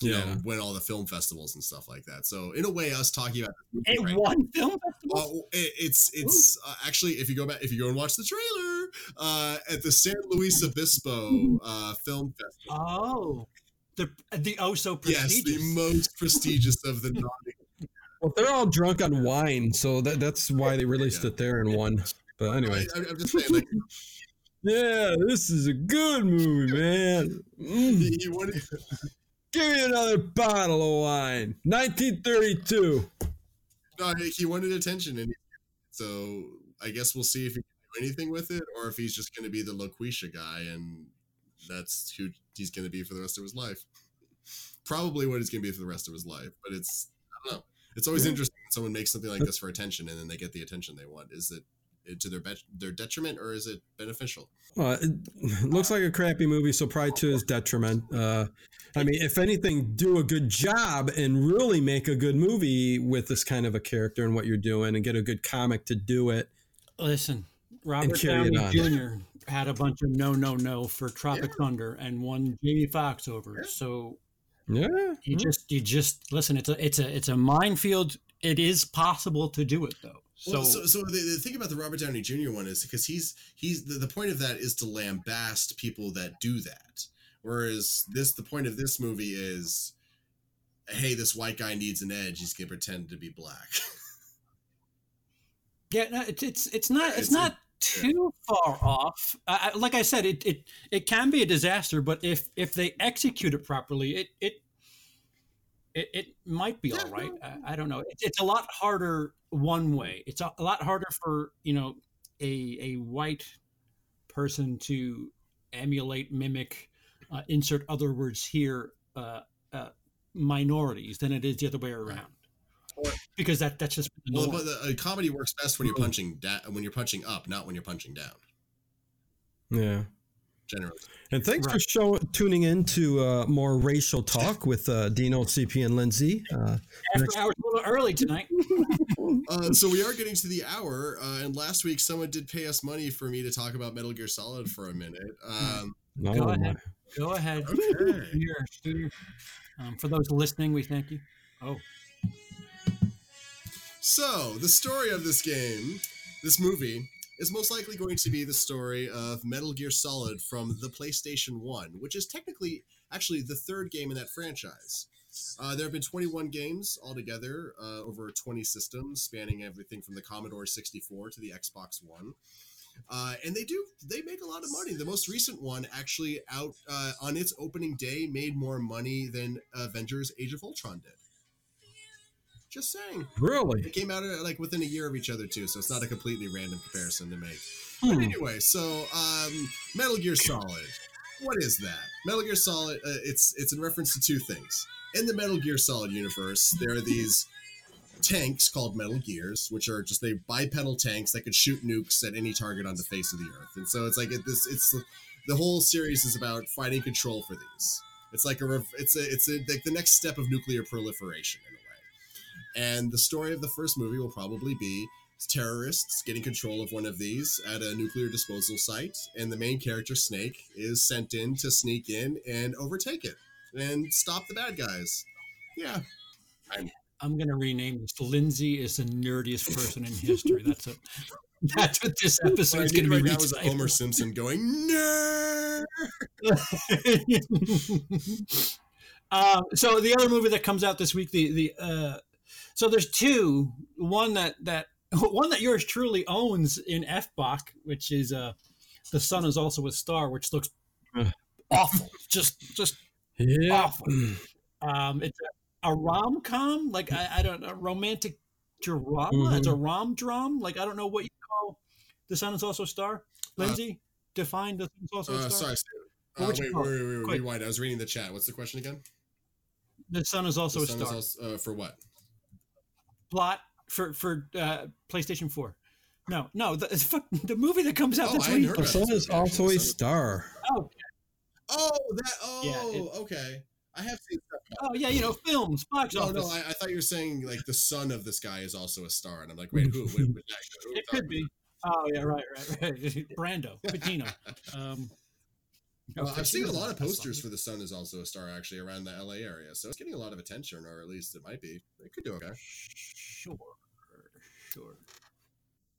you yeah. know win all the film festivals and stuff like that. So in a way, us talking about this movie It right won film festival. It, it's it's uh, actually if you go back if you go and watch the trailer uh, at the San Luis Obispo <laughs> uh, Film Festival. Oh, the the oh so prestigious. Yes, the most prestigious of the <laughs> non. Well, they're all drunk on wine, so that, that's why they released Yeah. it there and won. But anyway, I, I'm just saying, like <laughs> yeah, this is a good movie, man. Mm. he, he wanted, Give me another bottle of wine. 1932. No, he wanted attention, and so I guess we'll see if he can do anything with it, or if he's just going to be the Loqueesha guy, and that's who he's going to be for the rest of his life. Probably what he's going to be for the rest of his life, but it's I don't know. It's always Yeah. interesting when someone makes something like this for attention, and then they get the attention they want. Is it it to their bet their detriment, or is it beneficial? Well, it <laughs> looks like a crappy movie, so probably to his detriment. Uh, I mean, if anything, do a good job and really make a good movie with this kind of a character and what you're doing, and get a good comic to do it. Listen, Robert Downey. Jr. had a bunch of no, no, no for Tropic Thunder and won Jamie Foxx over. Yeah. So Yeah, you just, you just listen. It's a, it's a, it's a minefield. It is possible to do it though. So, Well, so, so the, the thing about the Robert Downey Jr. one is because he's he's the, the point of that is to lambast people that do that, whereas this the point of this movie is, hey, this white guy needs an edge. He's gonna pretend to be black. <laughs> yeah, no, it's, it's, it's not, it's, It's- not too far off. I- like I said, it, it, it can be a disaster, but if, if they execute it properly, it, it, it, it might be Yeah, all right. no. I, I don't know. <laughs> It's, it's a lot harder one way. It's a, a lot harder for you know a a white person to emulate, mimic, uh, insert other words here, uh, uh, minorities than it is the other way around. Or- because that that's just well, norm. but the, a comedy works best when you're punching da- when you're punching up, not when you're punching down. yeah. Generally, And thanks for show, tuning in to uh, more racial talk with uh, Dino, CP, and Lindsey. Uh, After hours a little early tonight. <laughs> uh, so we are getting to the hour, uh, and last week someone did pay us money for me to talk about Metal Gear Solid for a minute. Um, no, Go my- ahead. Go ahead. okay. Here, here. Um, for those listening, we thank you. Oh, So, the story of this game, this movie, is most likely going to be the story of Metal Gear Solid from the PlayStation 1, which is technically actually the third game in that franchise. Uh, there have been 21 games altogether uh, over 20 systems, spanning everything from the Commodore 64 to the Xbox One. Uh, and they do they make a lot of money. The most recent one actually out uh, on its opening day made more money than Avengers: Age of Ultron did. Just saying. Really? It came out uh, like within a year of each other too, so it's not a completely random comparison to make. Hmm. But anyway, so um, Metal Gear Solid. What is that? Metal Gear Solid. Uh, it's it's in reference to two things. In the Metal Gear Solid universe, there are these tanks called Metal Gears, which are just they bipedal tanks that could shoot nukes at any target on the face of the earth. And so it's like it, this. It's the whole series is about fighting control for these. It's like a it's a it's a, like the next step of nuclear proliferation in a. And the story of the first movie will probably be terrorists getting control of one of these at a nuclear disposal site, and the main character Snake is sent in to sneak in and overtake it and stop the bad guys. Yeah, I'm I'm gonna rename this. Lindsey is the nerdiest person in history. That's a that's what this episode what is gonna right be. now is retitled. Homer Simpson going <laughs> no. um, so the other movie that comes out this week, the the uh, so there's two. One that that <laughs> one that yours truly owns in FBach, which is uh, the sun is also a star, which looks awful, just just Yeah. awful. Um, it's a, a rom com, like I, I don't know, romantic drama. It's a rom drum. Like I don't know what you call. The sun is also a star. Lindsey, define the sun is also a Uh, star. sorry. Uh, wait, wait, wait, wait, Quick. rewind. I was reading the chat. What's the question again? The sun is also The a star. also, uh, for what? Plot for for uh, PlayStation Four. No, no, the, <laughs> the movie that comes out Oh, this I hadn't week. heard The about sun this is movie, also a star. Oh, Oh, that. Oh, Yeah, it- okay. I have seen stuff. oh yeah, you know, films, box No, office. no, I, I thought you were saying like the son of this guy is also a star, and I'm like, wait, who? Wait, wait, who are we <laughs> it could be. Oh yeah, right, right, right. <laughs> Brando, Pacino. Um, Well, I've seen a lot of posters for the sun is also a star actually around the LA area, so it's getting a lot of attention, or at least it might be. It could do okay. Sure, sure.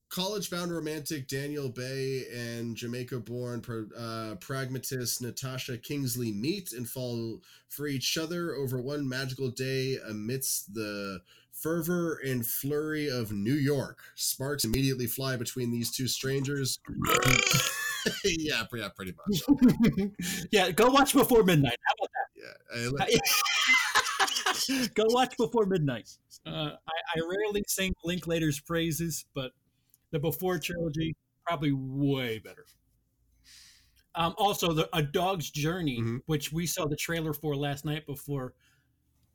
College-bound romantic Daniel Bae and Jamaica-born uh, pragmatist Natasha Kingsley meet and fall for each other over one magical day amidst the fervor and flurry of New York. Sparks immediately fly between these two strangers. <laughs> yeah, yeah, pretty much. <laughs> yeah, go watch before midnight. How about that? Yeah, I, <laughs> go watch before midnight. Uh, I, I rarely sing Linklater's praises, but the Before trilogy probably way better. Um, also, the A Dog's Journey, Mhm. which we saw the trailer for last night before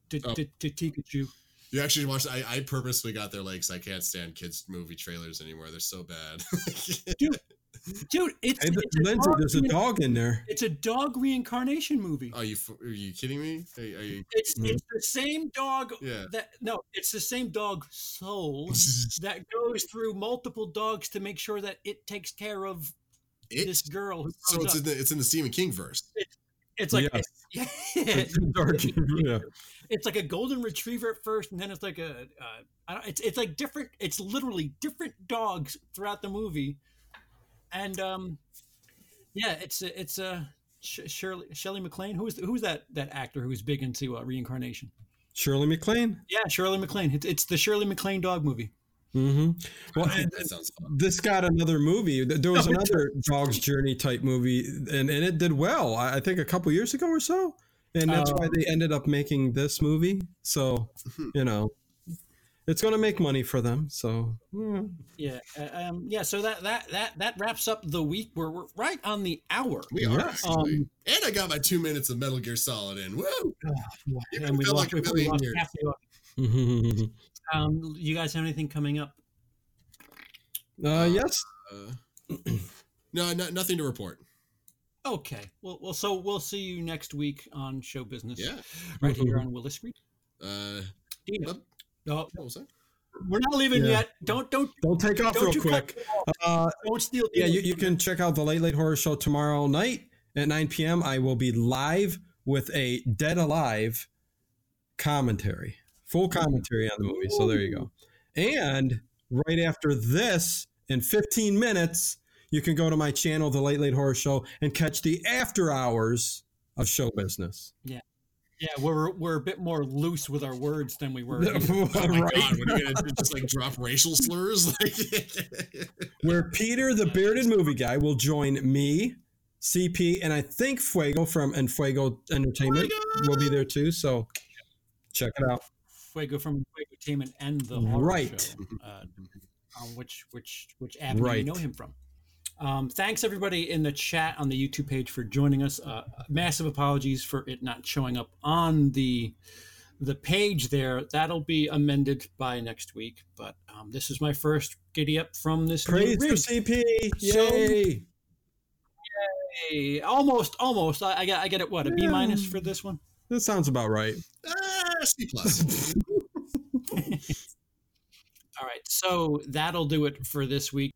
to, Oh. Pikachu. you actually watched. I, I purposely got their likes. I can't stand kids movie trailers anymore. They're so bad. <laughs> Dude, it's, Hey, it's, a Lindsey, dog there's a dog in there. it's a dog reincarnation movie. are you are you kidding me? Are, are you? It's Mhm. it's the same dog Yeah. that no, it's the same dog soul <laughs> that goes through multiple dogs to make sure that it takes care of It, this girl who so it's up. in the it's in the Stephen King verse. It's like <laughs> yeah, It's a dog- <laughs> yeah. it's like a golden retriever at first, and then it's like a uh, I don't, it's it's like different. It's literally different dogs throughout the movie, and um, yeah, it's a, it's a Sh- Shirley Shelley MacLaine. Who's who's that that actor who's big into uh, reincarnation? Shirley MacLaine. Yeah, Shirley MacLaine. It's, it's the Shirley MacLaine dog movie. Mm-hmm. Well, <laughs> and that sounds fun. this got another movie. There was No, another Dog's Journey type movie, and, and it did well. I I think a couple years ago or so, and that's why Oh. they ended up making this movie. So, <laughs> you know, it's going to make money for them. So, yeah. Yeah, uh, um, yeah. So that that that that wraps up the week. We're, we're right on the hour. We are. Um, and I got my two minutes of Metal Gear Solid in. Woo! It and we felt lost, like a we million years. half the audience. <laughs> Um, you guys have anything coming up? uh, yes. Uh, <clears throat> no, no, nothing to report. Okay. Well, well, so we'll see you next week on Show Business. Yeah. Right here <laughs> on Willis Street. Uh, Dino. Yep. No, what was that? we're not leaving Yeah. yet. Don't don't Don't take off don't real quick. Uh, Don't steal. yeah, you, you can check out the Late Late Horror Show tomorrow night at 9 p.m. I will be live with a Dead Alive commentary, full commentary on the movie. So there you go. And right after this, in 15 minutes, you can go to my channel, The Late Late Horror Show, and catch the after hours of show business. Yeah, we're we're a bit more loose with our words than we were. <laughs> Oh my right. god, what are you gonna? <laughs> Just like drop racial slurs? <laughs> Where Peter, the bearded movie guy, will join me, CP, and I think Fuego from and Fuego Entertainment will be there too. So check it out. Fuego from Fuego Entertainment and the Right. show, uh, on which which which avenue you Right. know him from. Um, thanks everybody in the chat on the YouTube page for joining us. Uh, massive apologies for it not showing up on the the page there. That'll be amended by next week. But um, this is my first giddy up from this new Praise rig. CP! So- Yay! Almost, almost. I, I get, I get it. What a B minus for this one. That sounds about right. ah, C plus. <laughs> <laughs> All right, so that'll do it for this week.